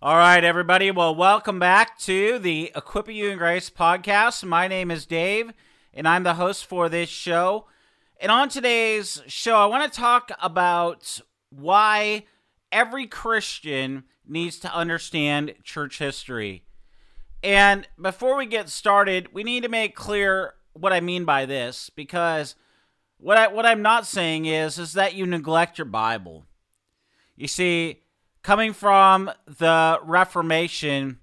All right, everybody. Well, welcome back to the Equipping You in Grace podcast. My name is Dave, and I'm the host for this show. And on today's show, I want to talk about why every Christian needs to understand church history. And before we get started, we need to make clear what I mean by this because what I what I'm not saying is is that you neglect your Bible. You see, coming from the Reformation,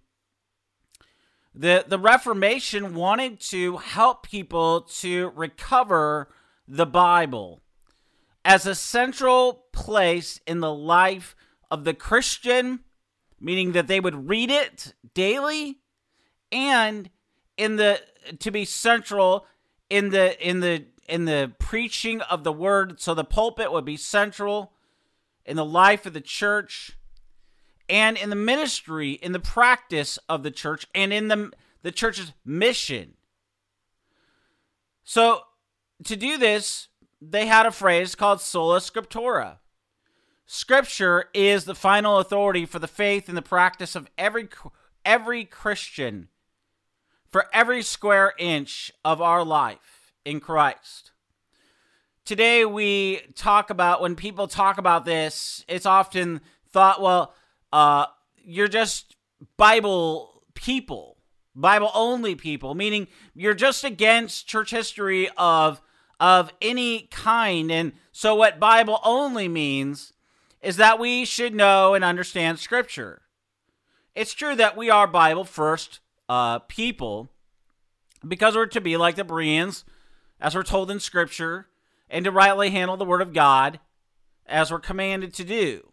the the Reformation wanted to help people to recover the Bible as a central place in the life of the Christian, meaning that they would read it daily and in the to be central in the in the in the preaching of the word so the pulpit would be central in the life of the church and in the ministry, in the practice of the church, and in the, the church's mission. So, to do this, they had a phrase called sola scriptura. Scripture is the final authority for the faith and the practice of every every Christian for every square inch of our life in Christ. Today we talk about when people talk about this, it's often thought, well, uh, you're just Bible people, Bible only people, meaning you're just against church history of of any kind. And so, what Bible only means is that we should know and understand Scripture. It's true that we are Bible first uh, people because we're to be like the Bereans, as we're told in Scripture, and to rightly handle the Word of God as we're commanded to do.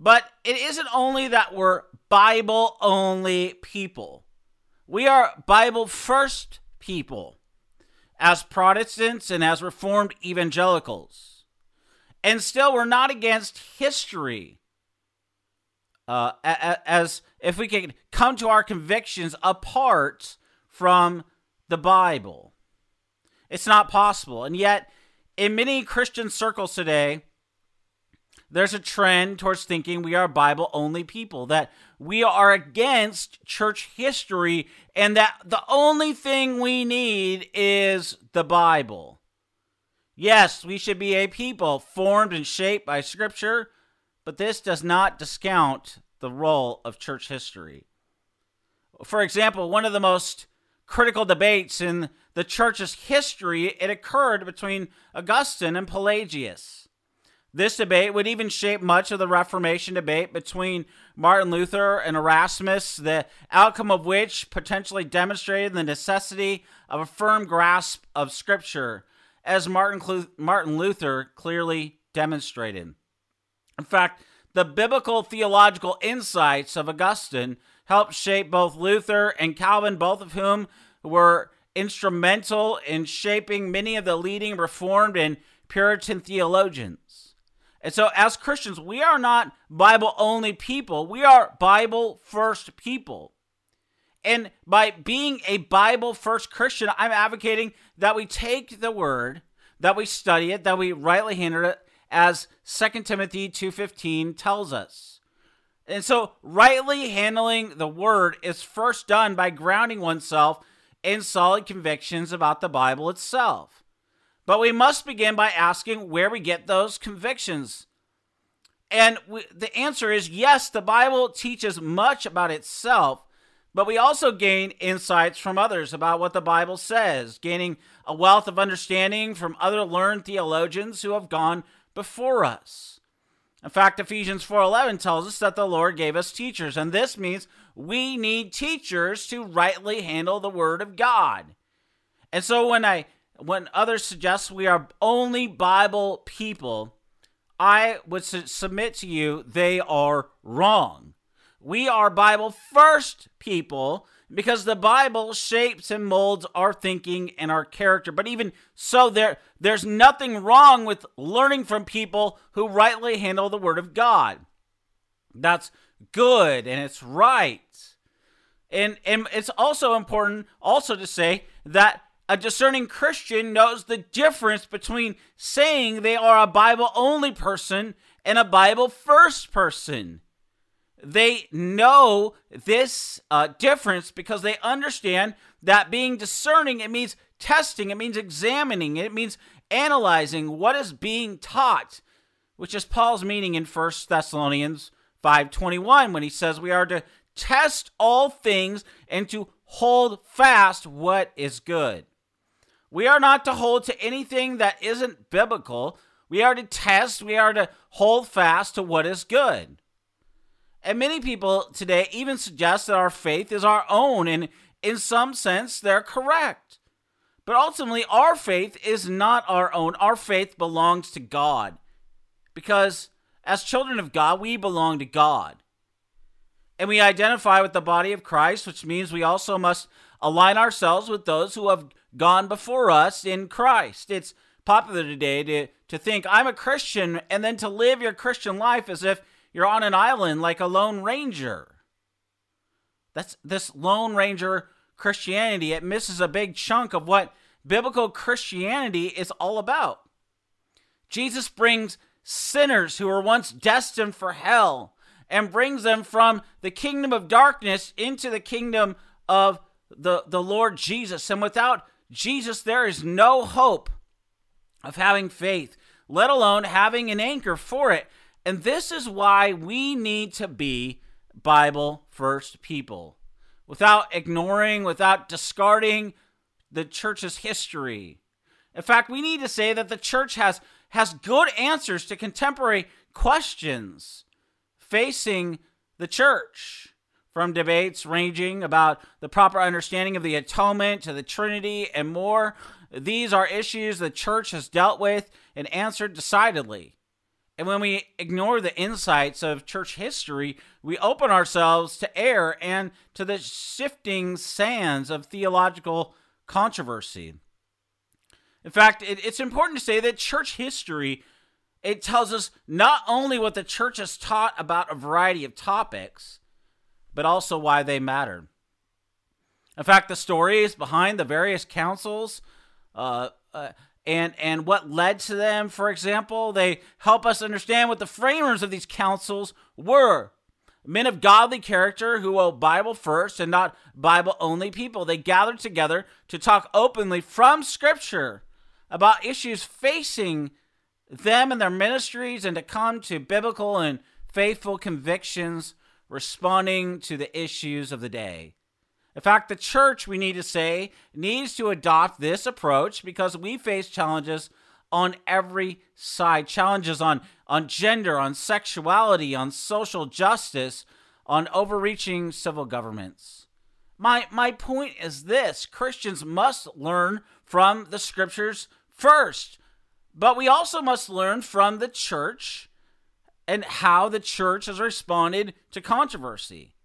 But it isn't only that we're Bible only people, we are Bible first people as Protestants and as Reformed evangelicals. And still, we're not against history. Uh, as if we can come to our convictions apart from the Bible. It's not possible. And yet, in many Christian circles today, there's a trend towards thinking we are Bible only people, that we are against church history, and that the only thing we need is the Bible. Yes, we should be a people formed and shaped by Scripture, but this does not discount the role of church history. For example, one of the most critical debates in the church's history, it occurred between Augustine and Pelagius. This debate would even shape much of the Reformation debate between Martin Luther and Erasmus, the outcome of which potentially demonstrated the necessity of a firm grasp of Scripture, as Martin, Martin Luther clearly demonstrated. In fact, the biblical theological insights of Augustine helped shape both Luther and Calvin, both of whom were instrumental in shaping many of the leading Reformed and Puritan theologians. And so, as Christians, we are not Bible only people, we are Bible first people. And by being a Bible first Christian, I'm advocating that we take the word, that we study it, that we rightly handle it as 2 Timothy 2:15 tells us. And so rightly handling the word is first done by grounding oneself in solid convictions about the Bible itself. But we must begin by asking where we get those convictions. And we, the answer is yes, the Bible teaches much about itself, but we also gain insights from others about what the Bible says, gaining a wealth of understanding from other learned theologians who have gone before us. In fact, Ephesians 4:11 tells us that the Lord gave us teachers, and this means we need teachers to rightly handle the word of God. And so when I when others suggest we are only Bible people, I would su- submit to you they are wrong. We are Bible first people because the Bible shapes and molds our thinking and our character. But even so, there there's nothing wrong with learning from people who rightly handle the Word of God. That's good and it's right. And and it's also important also to say that a discerning Christian knows the difference between saying they are a Bible only person and a Bible first person. They know this uh, difference because they understand that being discerning, it means testing, it means examining, it means analyzing what is being taught, which is Paul's meaning in 1 Thessalonians 5:21 when he says we are to test all things and to hold fast what is good. We are not to hold to anything that isn't biblical. We are to test, we are to hold fast to what is good. And many people today even suggest that our faith is our own, and in some sense, they're correct. But ultimately, our faith is not our own. Our faith belongs to God. Because as children of God, we belong to God. And we identify with the body of Christ, which means we also must align ourselves with those who have gone before us in Christ. It's popular today to, to think I'm a Christian and then to live your Christian life as if you're on an island like a lone ranger. That's this lone ranger Christianity. It misses a big chunk of what biblical Christianity is all about. Jesus brings sinners who were once destined for hell and brings them from the kingdom of darkness into the kingdom of the, the Lord Jesus. And without Jesus, there is no hope of having faith, let alone having an anchor for it. And this is why we need to be Bible first people without ignoring, without discarding the church's history. In fact, we need to say that the church has, has good answers to contemporary questions facing the church from debates ranging about the proper understanding of the atonement to the Trinity and more. These are issues the church has dealt with and answered decidedly. And when we ignore the insights of church history, we open ourselves to error and to the shifting sands of theological controversy. In fact, it, it's important to say that church history it tells us not only what the church has taught about a variety of topics, but also why they mattered. In fact, the stories behind the various councils uh, uh, and and what led to them, for example, they help us understand what the framers of these councils were. Men of godly character who were Bible first and not Bible only people. They gathered together to talk openly from Scripture about issues facing them and their ministries and to come to biblical and faithful convictions responding to the issues of the day. In fact, the church, we need to say, needs to adopt this approach because we face challenges on every side challenges on, on gender, on sexuality, on social justice, on overreaching civil governments. My, my point is this Christians must learn from the scriptures first, but we also must learn from the church and how the church has responded to controversy.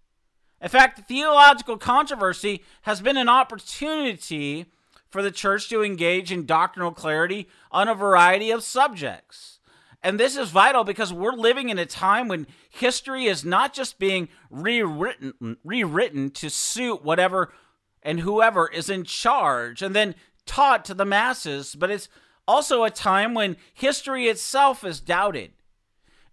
In fact, theological controversy has been an opportunity for the church to engage in doctrinal clarity on a variety of subjects. And this is vital because we're living in a time when history is not just being rewritten, rewritten to suit whatever and whoever is in charge and then taught to the masses, but it's also a time when history itself is doubted.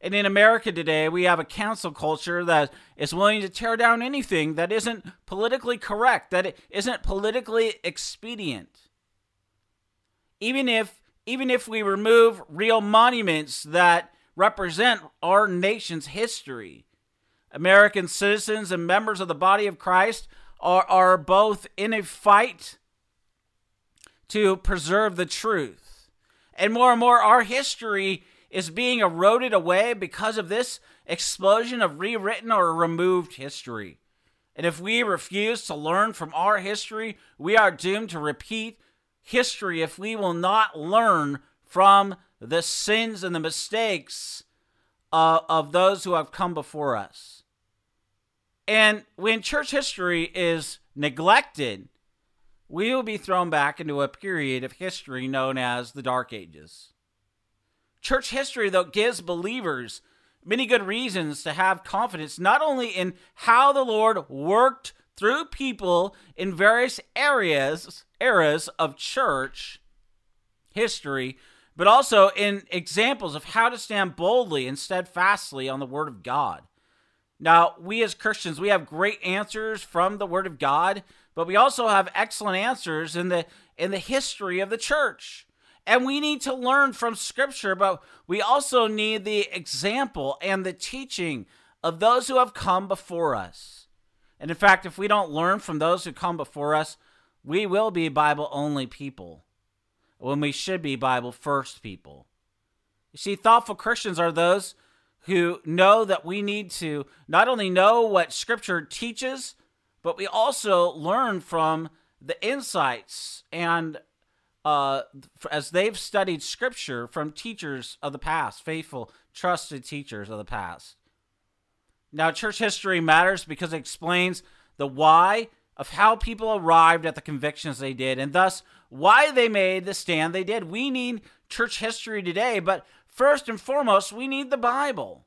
And in America today, we have a cancel culture that is willing to tear down anything that isn't politically correct, that isn't politically expedient. Even if even if we remove real monuments that represent our nation's history, American citizens and members of the body of Christ are, are both in a fight to preserve the truth. And more and more, our history is being eroded away because of this explosion of rewritten or removed history. And if we refuse to learn from our history, we are doomed to repeat history if we will not learn from the sins and the mistakes uh, of those who have come before us. And when church history is neglected, we will be thrown back into a period of history known as the Dark Ages. Church history, though, gives believers many good reasons to have confidence not only in how the Lord worked through people in various areas eras of church history, but also in examples of how to stand boldly and steadfastly on the Word of God. Now, we as Christians, we have great answers from the Word of God, but we also have excellent answers in the in the history of the church. And we need to learn from Scripture, but we also need the example and the teaching of those who have come before us. And in fact, if we don't learn from those who come before us, we will be Bible only people when we should be Bible first people. You see, thoughtful Christians are those who know that we need to not only know what Scripture teaches, but we also learn from the insights and uh, as they've studied Scripture from teachers of the past, faithful, trusted teachers of the past. Now, church history matters because it explains the why of how people arrived at the convictions they did and thus why they made the stand they did. We need church history today, but first and foremost, we need the Bible.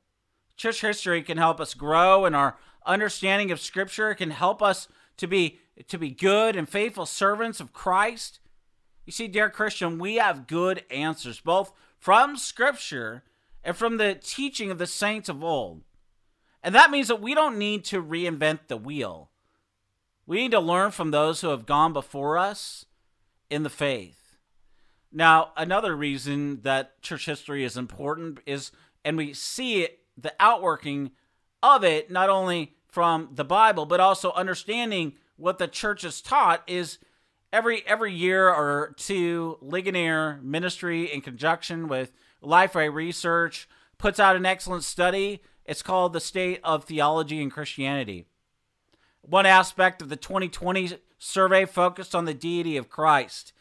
Church history can help us grow in our understanding of scripture, it can help us to be to be good and faithful servants of Christ. You see, dear Christian, we have good answers both from scripture and from the teaching of the saints of old. And that means that we don't need to reinvent the wheel. We need to learn from those who have gone before us in the faith. Now, another reason that church history is important is, and we see it, the outworking of it, not only from the Bible, but also understanding what the church has taught is every every year or two, Ligonier Ministry in conjunction with Lifeway Research puts out an excellent study. It's called The State of Theology and Christianity. One aspect of the 2020 survey focused on the deity of Christ.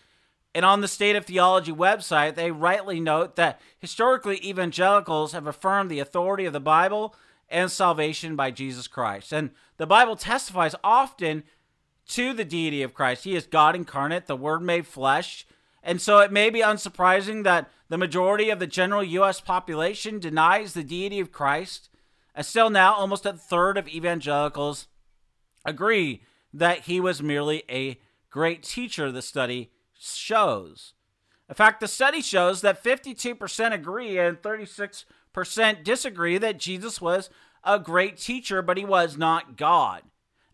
And on the State of Theology website, they rightly note that historically evangelicals have affirmed the authority of the Bible and salvation by Jesus Christ. And the Bible testifies often to the deity of Christ. He is God incarnate, the Word made flesh. And so it may be unsurprising that the majority of the general U.S. population denies the deity of Christ. And still now, almost a third of evangelicals agree that he was merely a great teacher, the study shows. In fact, the study shows that 52% agree and 36% disagree that Jesus was a great teacher, but he was not God.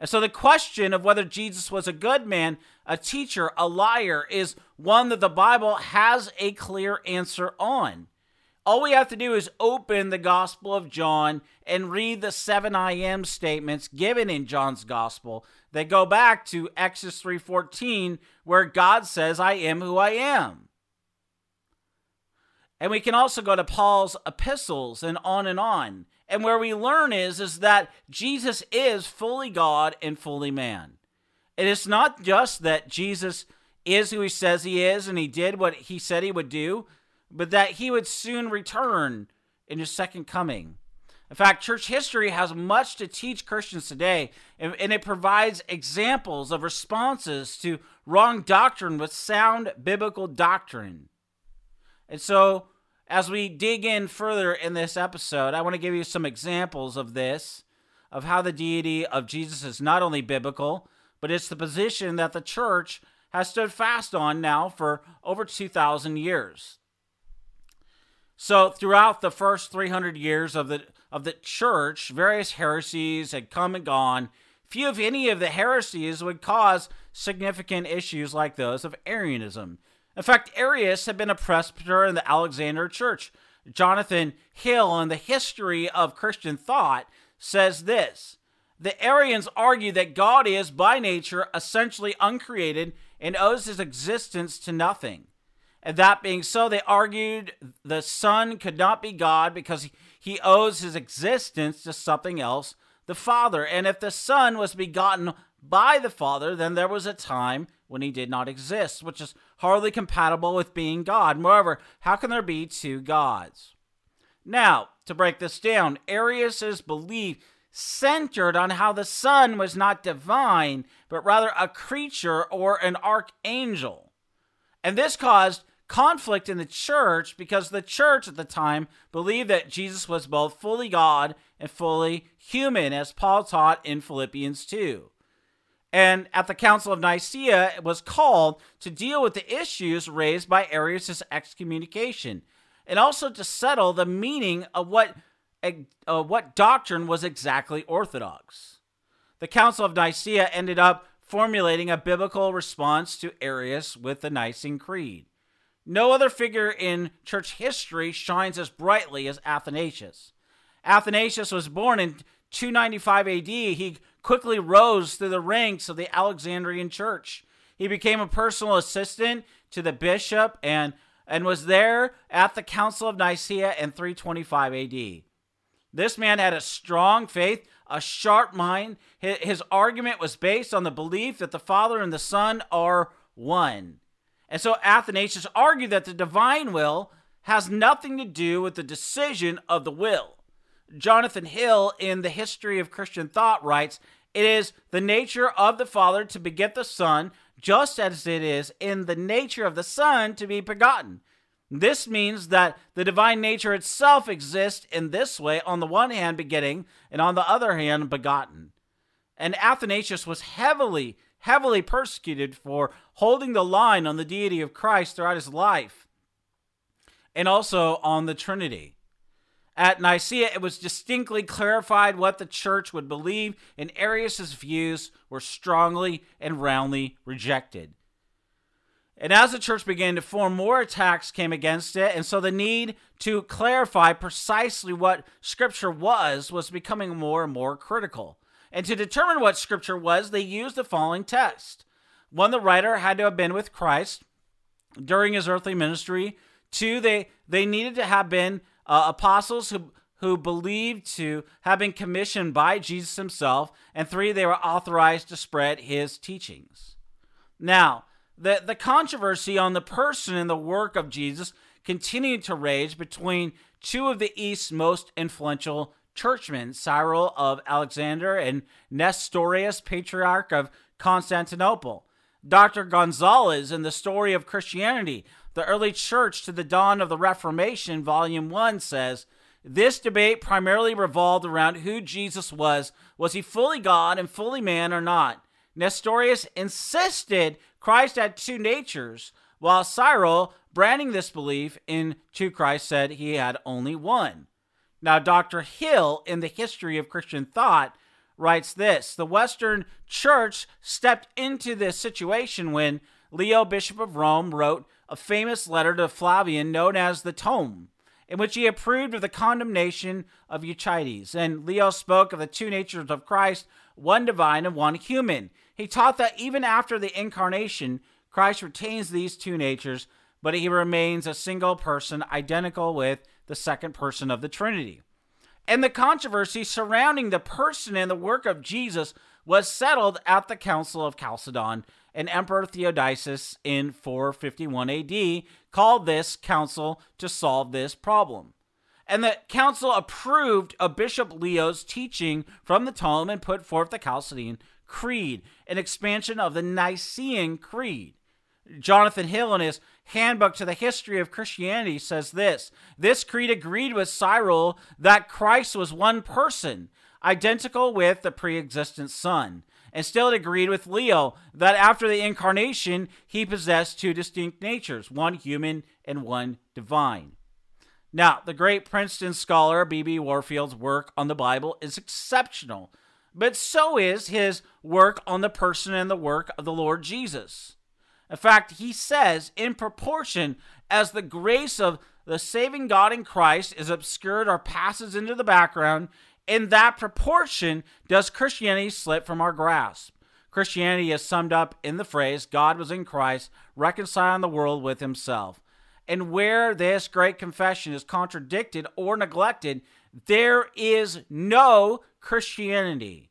And so the question of whether Jesus was a good man, a teacher, a liar, is one that the Bible has a clear answer on. All we have to do is open the Gospel of John and read the seven I am statements given in John's Gospel that go back to Exodus 3:14 where God says I am who I am. And we can also go to Paul's epistles and on and on. And where we learn is is that Jesus is fully God and fully man. It is not just that Jesus is who he says he is and he did what he said he would do, but that he would soon return in his second coming. In fact, church history has much to teach Christians today, and, and, it provides examples of responses to wrong doctrine with sound biblical doctrine. And so, as we dig in further in this episode, I want to give you some examples of this, of how the deity of Jesus is not only biblical, but it's the position that the church has stood fast on now for over 2,000 years. So throughout the first 300 years of the of the church, various heresies had come and gone. Few, if any, of the heresies would cause significant issues like those of Arianism. In fact, Arius had been a presbyter in the Alexandrian Church. Jonathan Hill, in the history of Christian thought, says this The Arians argue that God is, by nature, essentially uncreated and owes his existence to nothing. And that being so, they argued the Son could not be God because he owes his existence to something else, the Father. And if the Son was begotten by the Father, then there was a time when he did not exist, which is hardly compatible with being God. Moreover, how can there be two gods? Now, to break this down, Arius's belief centered on how the Son was not divine, but rather a creature or an archangel. And this caused conflict in the church because the church at the time believed that Jesus was both fully God and fully human, as Paul taught in Philippians 2. And at the Council of Nicaea, it was called to deal with the issues raised by Arius' excommunication and also to settle the meaning of what, uh, what doctrine was exactly orthodox. The Council of Nicaea ended up formulating a biblical response to Arius with the Nicene Creed. No other figure in church history shines as brightly as Athanasius. Athanasius was born in 295 AD. He quickly rose through the ranks of the Alexandrian church. He became a personal assistant to the bishop and, and was there at the Council of Nicaea in 325 AD. This man had a strong faith, a sharp mind. His, his argument was based on the belief that the Father and the Son are one. And so Athanasius argued that the divine will has nothing to do with the decision of the will. Jonathan Hill, in the History of Christian Thought, writes It is the nature of the Father to beget the Son, just as it is in the nature of the Son to be begotten. This means that the divine nature itself exists in this way, on the one hand, begetting, and on the other hand, begotten. And Athanasius was heavily heavily persecuted for holding the line on the deity of Christ throughout his life and also on the Trinity. At Nicaea, it was distinctly clarified what the church would believe, and Arius' views were strongly and roundly rejected. And as the church began to form, more attacks came against it, and so the need to clarify precisely what Scripture was was becoming more and more critical. And to determine what scripture was, they used the following test. One, the writer had to have been with Christ during his earthly ministry. Two, they, they needed to have been uh, apostles who, who believed to have been commissioned by Jesus himself. And three, they were authorized to spread his teachings. Now, the, the controversy on the person and the work of Jesus continued to rage between two of the East's most influential churchmen, Cyril of Alexandria and Nestorius, patriarch of Constantinople. Dr. Gonzalez in The Story of Christianity, the early church to the dawn of the Reformation, volume 1 says, this debate primarily revolved around who Jesus was. Was he fully God and fully man or not? Nestorius insisted Christ had two natures, while Cyril, branding this belief in two Christ, said he had only one. Now, Dr. Hill, in the history of Christian thought, writes this The Western Church stepped into this situation when Leo, Bishop of Rome, wrote a famous letter to Flavian known as the Tome, in which he approved of the condemnation of Eutyches. And Leo spoke of the two natures of Christ, one divine and one human. He taught that even after the incarnation, Christ retains these two natures, but he remains a single person, identical with the second person of the Trinity. And the controversy surrounding the person and the work of Jesus was settled at the Council of Chalcedon, and Emperor Theodosius in 451 AD called this council to solve this problem. And the council approved of Bishop Leo's teaching from the Tome and put forth the Chalcedonian Creed, an expansion of the Nicene Creed. Jonathan Hill, in his Handbook to the History of Christianity says this This creed agreed with Cyril that Christ was one person, identical with the pre existent Son. And still it agreed with Leo that after the incarnation, he possessed two distinct natures, one human and one divine. Now, the great Princeton scholar B.B. Warfield's work on the Bible is exceptional, but so is his work on the person and the work of the Lord Jesus. In fact, he says, in proportion as the grace of the saving God in Christ is obscured or passes into the background, in that proportion does Christianity slip from our grasp. Christianity is summed up in the phrase, God was in Christ, reconciling the world with himself. And where this great confession is contradicted or neglected, there is no Christianity.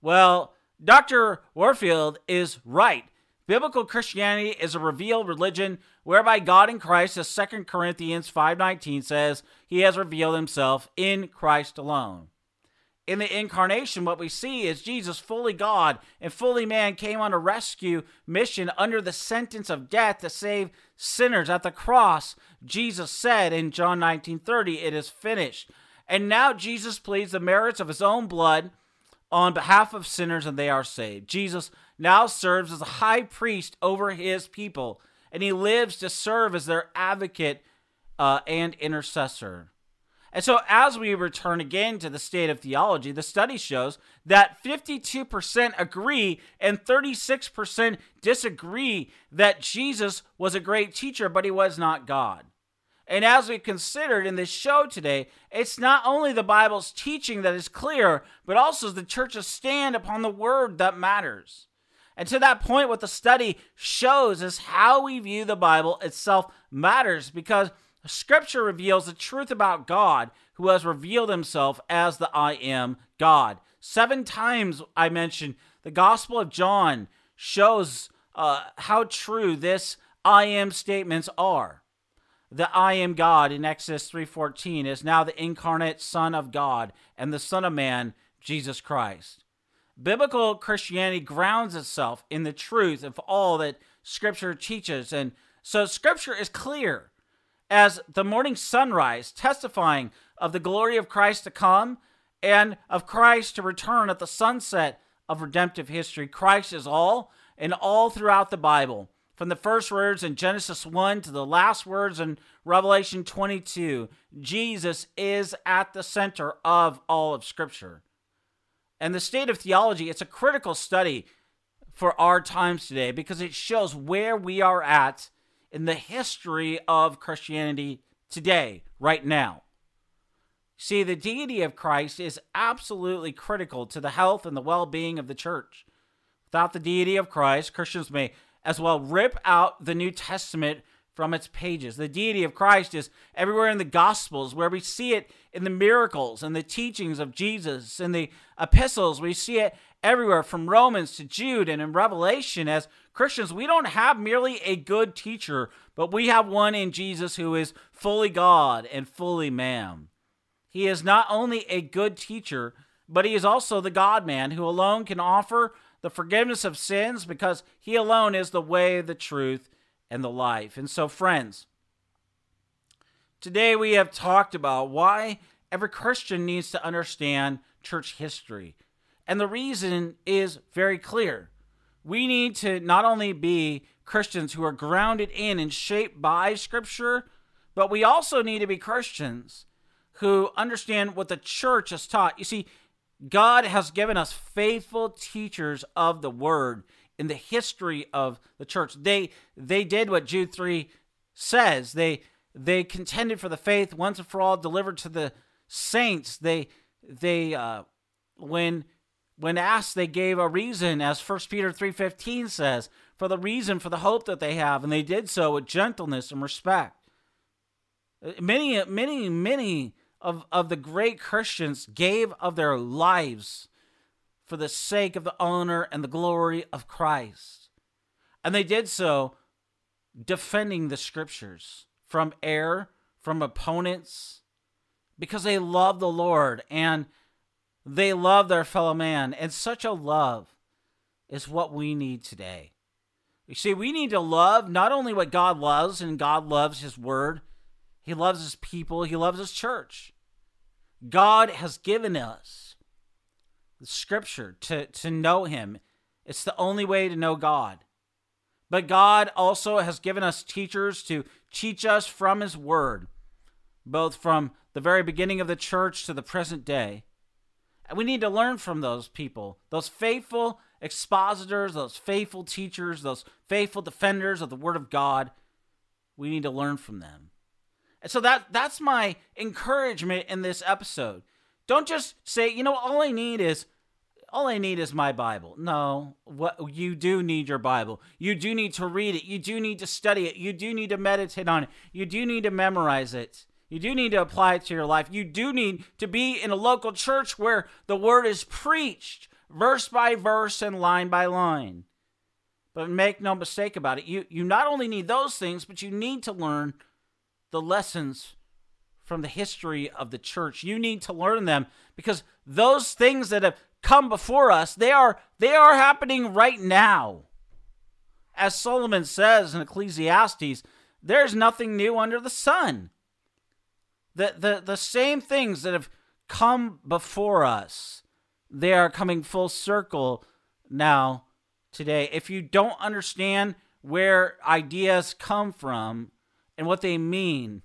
Well, Dr. Warfield is right Biblical Christianity is a revealed religion whereby God in Christ, as 2 Corinthians 5:19 says, he has revealed himself in Christ alone. In the incarnation, what we see is Jesus, fully God and fully man, came on a rescue mission under the sentence of death to save sinners. At the cross, Jesus said in John 19:30, "It is finished." And now Jesus pleads the merits of his own blood on behalf of sinners and they are saved. Jesus now serves as a high priest over his people, and he lives to serve as their advocate uh, and intercessor. And so, as we return again to the state of theology, the study shows that 52% agree and 36% disagree that Jesus was a great teacher, but he was not God. And as we considered in this show today, it's not only the Bible's teaching that is clear, but also the church's stand upon the word that matters. And to that point, what the study shows is how we view the Bible itself matters because Scripture reveals the truth about God who has revealed himself as the I am God. Seven times I mentioned the Gospel of John shows uh, how true this I am statements are the I am God in Exodus 3:14 is now the incarnate son of God and the son of man Jesus Christ. Biblical Christianity grounds itself in the truth of all that scripture teaches and so scripture is clear as the morning sunrise testifying of the glory of Christ to come and of Christ to return at the sunset of redemptive history. Christ is all and all throughout the Bible from the first words in Genesis 1 to the last words in Revelation 22, Jesus is at the center of all of Scripture. And the state of theology, it's a critical study for our times today because it shows where we are at in the history of Christianity today, right now. See, the deity of Christ is absolutely critical to the health and the well being of the church. Without the deity of Christ, Christians may as well rip out the New Testament from its pages. The deity of Christ is everywhere in the Gospels, where we see it in the miracles and the teachings of Jesus. In the epistles, we see it everywhere from Romans to Jude and in Revelation. As Christians, we don't have merely a good teacher, but we have one in Jesus who is fully God and fully man. He is not only a good teacher, but he is also the God man who alone can offer the forgiveness of sins because He alone is the way, the truth, and the life. And so, friends, today we have talked about why every Christian needs to understand church history. And the reason is very clear. We need to not only be Christians who are grounded in and shaped by Scripture, but we also need to be Christians who understand what the church has taught. You see, God has given us faithful teachers of the word in the history of the church. They they did what Jude 3 says. They they contended for the faith once and for all delivered to the saints. They they uh, when when asked they gave a reason as 1 Peter 3:15 says for the reason for the hope that they have and they did so with gentleness and respect. Many many many of, of the great Christians gave of their lives for the sake of the honor and the glory of Christ. And they did so defending the scriptures from error, from opponents, because they love the Lord and they love their fellow man. And such a love is what we need today. You see, we need to love not only what God loves, and God loves His Word, he loves his people, he loves his church. God has given us the scripture to, to know him. It's the only way to know God. But God also has given us teachers to teach us from his word, both from the very beginning of the church to the present day. And we need to learn from those people, those faithful expositors, those faithful teachers, those faithful defenders of the word of God. We need to learn from them. And so that that's my encouragement in this episode. Don't just say, you know, all I need is all I need is my Bible. No, what you do need your Bible. You do need to read it. You do need to study it. You do need to meditate on it. You do need to memorize it. You do need to apply it to your life. You do need to be in a local church where the word is preached verse by verse and line by line. But make no mistake about it, you, you not only need those things, but you need to learn the lessons from the history of the church. You need to learn them because those things that have come before us, they are they are happening right now. As Solomon says in Ecclesiastes, there's nothing new under the sun. The the the same things that have come before us, they are coming full circle now today. If you don't understand where ideas come from and what they mean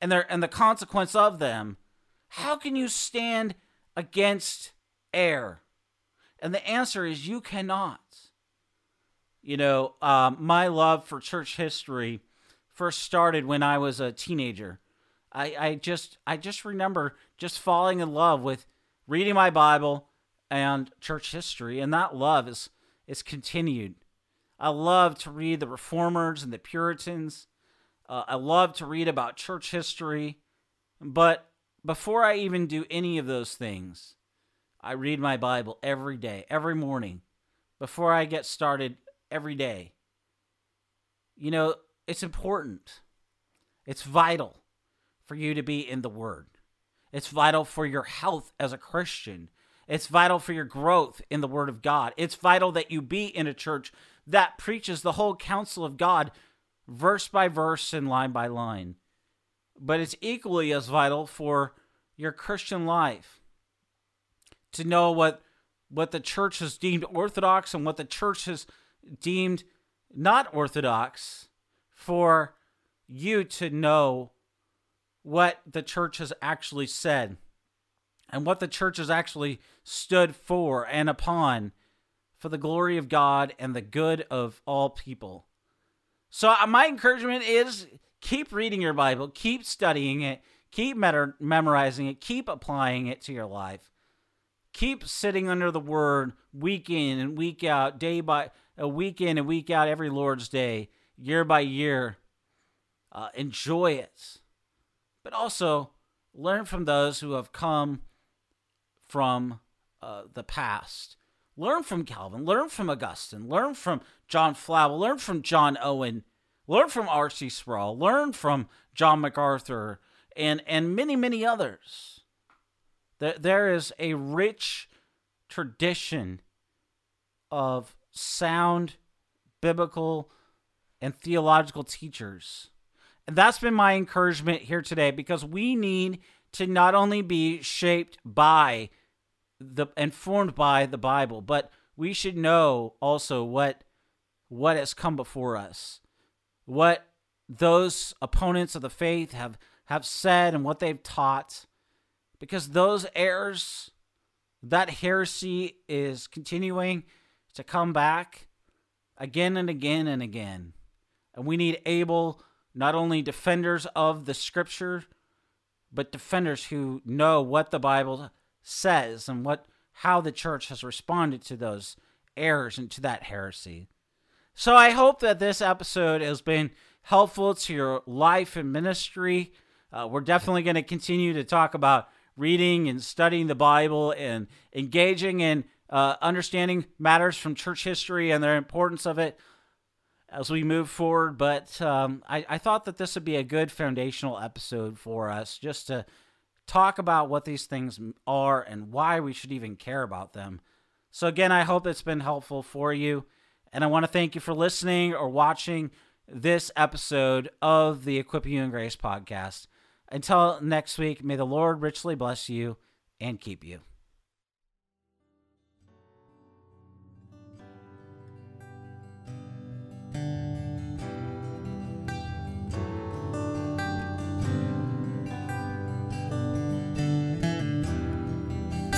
and their and the consequence of them, how can you stand against error? And the answer is you cannot. You know, um, my love for church history first started when I was a teenager. I, I just I just remember just falling in love with reading my Bible and church history, and that love is is continued. I love to read the Reformers and the Puritans. Uh, I love to read about church history, but before I even do any of those things, I read my Bible every day, every morning, before I get started every day. You know, it's important. It's vital for you to be in the Word. It's vital for your health as a Christian. It's vital for your growth in the Word of God. It's vital that you be in a church that preaches the whole counsel of God, verse by verse and line by line. But it's equally as vital for your Christian life to know what what the church has deemed orthodox and what the church has deemed not orthodox for you to know what the church has actually said and what the church has actually stood for and upon for the glory of God and the good of all people. So, uh, my encouragement is keep reading your Bible, keep studying it, keep memorizing it, keep applying it to your life. Keep sitting under the word week in and week out, day by a week in and week out, every Lord's day, year by year. Uh, enjoy it. But also learn from those who have come from uh, the past. Learn from Calvin, learn from Augustine, learn from John Flavel, learn from John Owen, learn from R.C. Sproul, learn from John MacArthur, and, and many, many others. There, there is a rich tradition of sound biblical and theological teachers. And that's been my encouragement here today because we need to not only be shaped by the informed by the Bible, but we should know also what what has come before us, what those opponents of the faith have have said and what they've taught, because those errors, that heresy is continuing to come back again and again and again, and we need able not only defenders of the Scripture, but defenders who know what the Bible says and what how the church has responded to those errors and to that heresy. So I hope that this episode has been helpful to your life and ministry. Uh, we're definitely going to continue to talk about reading and studying the Bible and engaging in uh, understanding matters from church history and the importance of it as we move forward. But um, I, I thought that this would be a good foundational episode for us just to talk about what these things are and why we should even care about them. So, again, I hope it's been helpful for you. And I want to thank you for listening or watching this episode of the Equip You in Grace podcast. Until next week, may the Lord richly bless you and keep you.